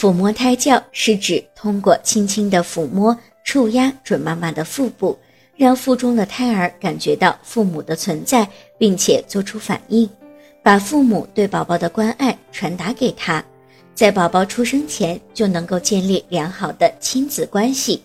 抚摸胎教是指通过轻轻的抚摸、触压准妈妈的腹部，让腹中的胎儿感觉到父母的存在，并且做出反应，把父母对宝宝的关爱传达给他，在宝宝出生前就能够建立良好的亲子关系。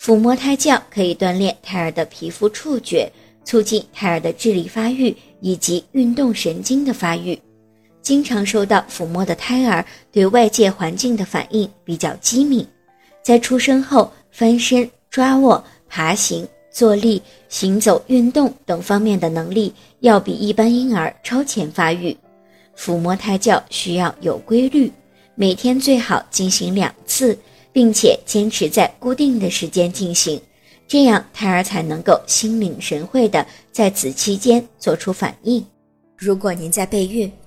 抚摸胎教可以锻炼胎儿的皮肤触觉，促进胎儿的智力发育以及运动神经的发育。经常受到抚摸的胎儿对外界环境的反应比较机敏，在出生后翻身、抓握、爬行、坐立、行走、运动等方面的能力要比一般婴儿超前发育。抚摸胎教需要有规律，每天最好进行两次，并且坚持在固定的时间进行，这样胎儿才能够心领神会的在此期间做出反应。如果您在备孕、